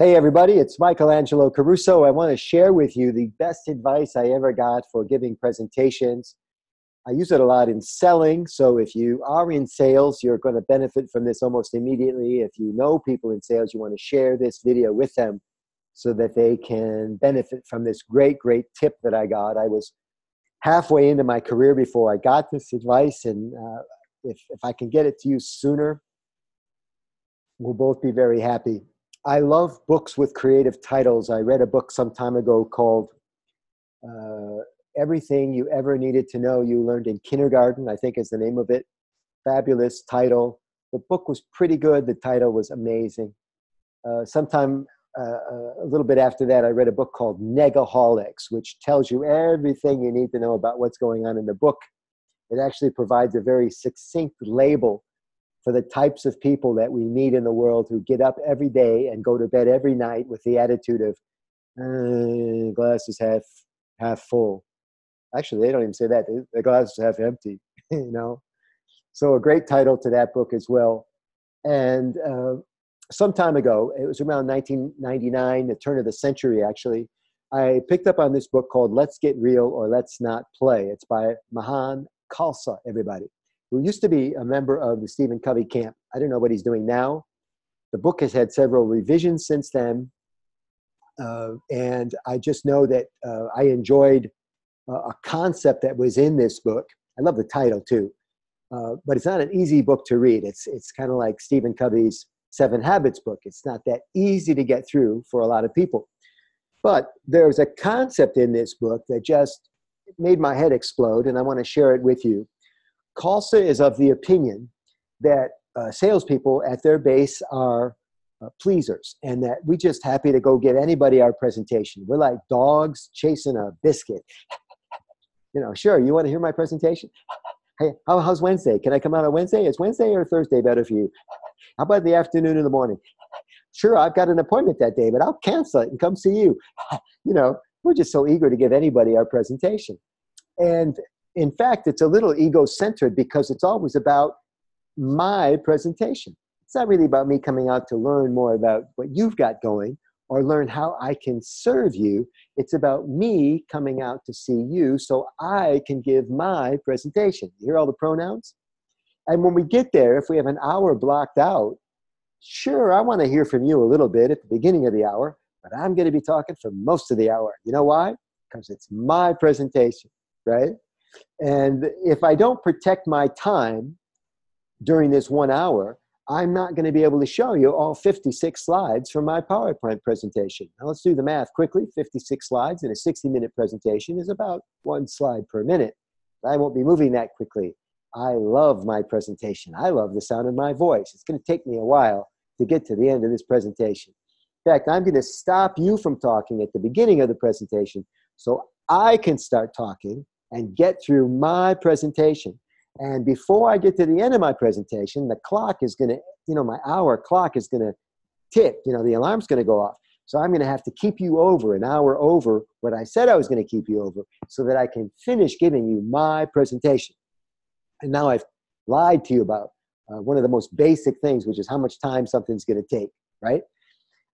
Hey, everybody, it's Michael Angelo Caruso. I want to share with you the best advice I ever got for giving presentations. I use it a lot in selling, so if you are in sales, you're going to benefit from this almost immediately. If you know people in sales, you want to share this video with them so that they can benefit from this great, great tip that I got. I was halfway into my career before I got this advice, and uh, if, if I can get it to you sooner, we'll both be very happy. I love books with creative titles. I read a book some time ago called uh, Everything You Ever Needed to Know You Learned in Kindergarten, I think is the name of it. Fabulous title. The book was pretty good. The title was amazing. Uh, sometime uh, uh a little bit after that, I read a book called Negaholics, which tells you everything you need to know about what's going on in the book. It actually provides a very succinct label for the types of people that we meet in the world who get up every day and go to bed every night with the attitude of uh, half half full. Actually, they don't even say that. The glass is half empty. you know. So a great title to that book as well. And uh, some time ago, it was around 1999, the turn of the century actually. I picked up on this book called Let's Get Real or Let's Not Play. It's by Mahan Khalsa, everybody who used to be a member of the Stephen Covey camp. I don't know what he's doing now. The book has had several revisions since then. Uh, and I just know that uh, I enjoyed uh, a concept that was in this book. I love the title too, uh, but it's not an easy book to read. It's, it's kind of like Stephen Covey's Seven Habits book. It's not that easy to get through for a lot of people. But there's a concept in this book that just made my head explode, and I want to share it with you. Khalsa is of the opinion that uh, salespeople at their base are uh, pleasers and that we're just happy to go give anybody our presentation. We're like dogs chasing a biscuit. you know, sure, you want to hear my presentation? hey, how, how's Wednesday? Can I come out on Wednesday? Is Wednesday or Thursday better for you? How about the afternoon or the morning? sure, I've got an appointment that day, but I'll cancel it and come see you. you know, we're just so eager to give anybody our presentation. And in fact, it's a little ego centered because it's always about my presentation. It's not really about me coming out to learn more about what you've got going or learn how I can serve you. It's about me coming out to see you so I can give my presentation. You hear all the pronouns? And when we get there, if we have an hour blocked out, sure, I want to hear from you a little bit at the beginning of the hour, but I'm going to be talking for most of the hour. You know why? Because it's my presentation, right? And if I don't protect my time during this one hour, I'm not going to be able to show you all 56 slides from my PowerPoint presentation. Now let's do the math quickly. 56 slides in a 60 minute presentation is about one slide per minute. I won't be moving that quickly. I love my presentation. I love the sound of my voice. It's going to take me a while to get to the end of this presentation. In fact, I'm going to stop you from talking at the beginning of the presentation so I can start talking and get through my presentation. And before I get to the end of my presentation, the clock is going to, you know, my hour clock is going to tick, you know, the alarm's going to go off. So I'm going to have to keep you over an hour over what I said I was going to keep you over so that I can finish giving you my presentation. And now I've lied to you about uh, one of the most basic things, which is how much time something's going to take, right?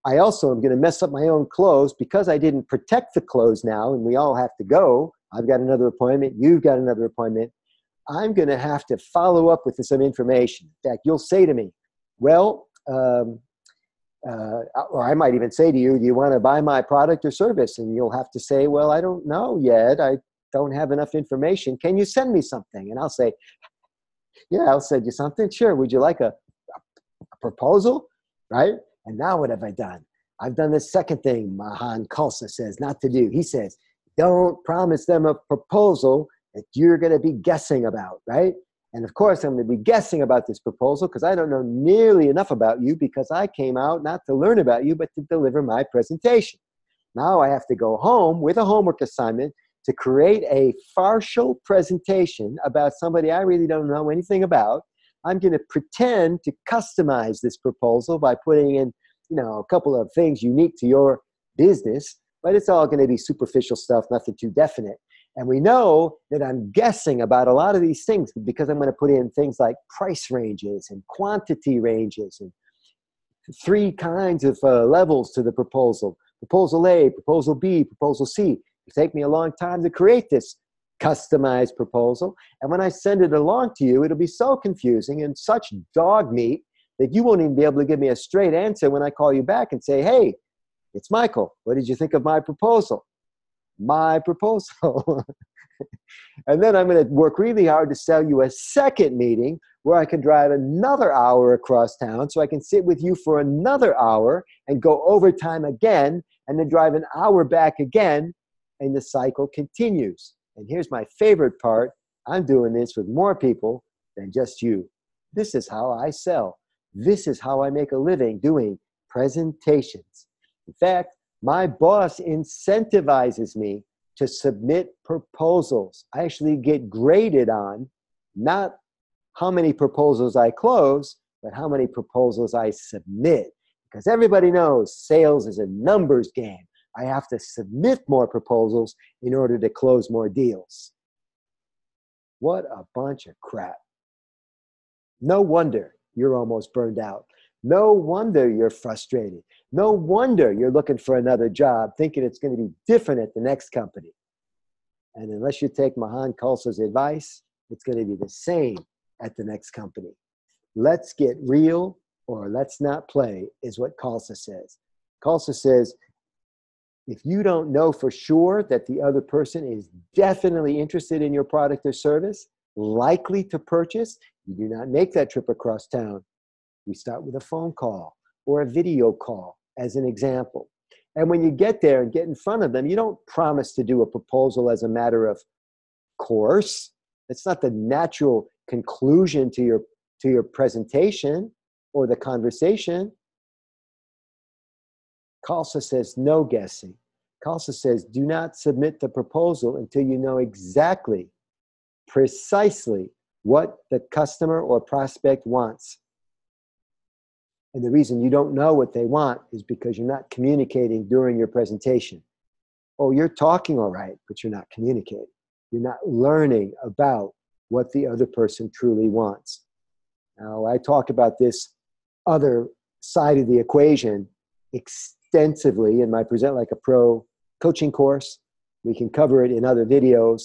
I also am going to mess up my own close because I didn't protect the close now, and we all have to go. I've got another appointment, you've got another appointment. I'm going to have to follow up with some information. In fact, you'll say to me, Well, um, uh, or I might even say to you, Do you want to buy my product or service? And you'll have to say, Well, I don't know yet. I don't have enough information. Can you send me something? And I'll say, Yeah, I'll send you something. Sure. Would you like a, a proposal? Right? And now what have I done? I've done the second thing Mahan Khalsa says not to do. He says, don't promise them a proposal that you're going to be guessing about, right? And of course, I'm going to be guessing about this proposal because I don't know nearly enough about you because I came out not to learn about you, but to deliver my presentation. Now I have to go home with a homework assignment to create a partial presentation about somebody I really don't know anything about. I'm going to pretend to customize this proposal by putting in, you know, a couple of things unique to your business but it's all going to be superficial stuff, nothing too definite. And we know that I'm guessing about a lot of these things because I'm going to put in things like price ranges and quantity ranges and three kinds of uh, levels to the proposal proposal A, proposal B, proposal C. It take me a long time to create this customized proposal. And when I send it along to you, it'll be so confusing and such dog meat that you won't even be able to give me a straight answer when I call you back and say, hey, it's Michael. What did you think of my proposal? My proposal. and then I'm going to work really hard to sell you a second meeting where I can drive another hour across town so I can sit with you for another hour and go overtime again and then drive an hour back again and the cycle continues. And here's my favorite part I'm doing this with more people than just you. This is how I sell. This is how I make a living doing presentations. In fact, my boss incentivizes me to submit proposals. I actually get graded on not how many proposals I close, but how many proposals I submit. Because everybody knows sales is a numbers game. I have to submit more proposals in order to close more deals. What a bunch of crap. No wonder you're almost burned out. No wonder you're frustrated. No wonder you're looking for another job, thinking it's going to be different at the next company. And unless you take Mahan Khalsa's advice, it's going to be the same at the next company. Let's get real or let's not play, is what Khalsa says. Khalsa says, if you don't know for sure that the other person is definitely interested in your product or service, likely to purchase, you do not make that trip across town. We start with a phone call or a video call as an example. And when you get there and get in front of them, you don't promise to do a proposal as a matter of course. It's not the natural conclusion to your to your presentation or the conversation. Khalsa says no guessing. Khalsa says do not submit the proposal until you know exactly, precisely what the customer or prospect wants. And the reason you don't know what they want is because you're not communicating during your presentation. Oh, you're talking all right, but you're not communicating. You're not learning about what the other person truly wants. Now, I talk about this other side of the equation extensively in my Present Like a Pro coaching course. We can cover it in other videos.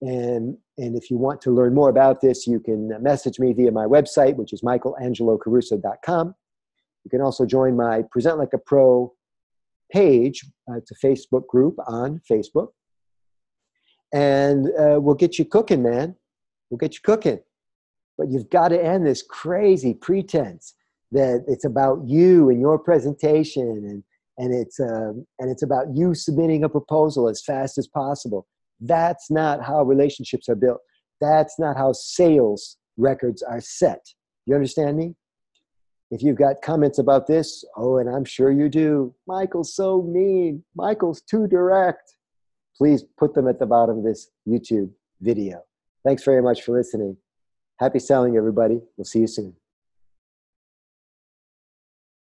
And, and if you want to learn more about this, you can message me via my website, which is michaelangelocaruso.com. You can also join my Present Like a Pro page. Uh, it's a Facebook group on Facebook. And uh, we'll get you cooking, man. We'll get you cooking. But you've got to end this crazy pretense that it's about you and your presentation and, and, it's, um, and it's about you submitting a proposal as fast as possible. That's not how relationships are built. That's not how sales records are set. You understand me? If you've got comments about this, oh, and I'm sure you do, Michael's so mean, Michael's too direct, please put them at the bottom of this YouTube video. Thanks very much for listening. Happy selling, everybody. We'll see you soon.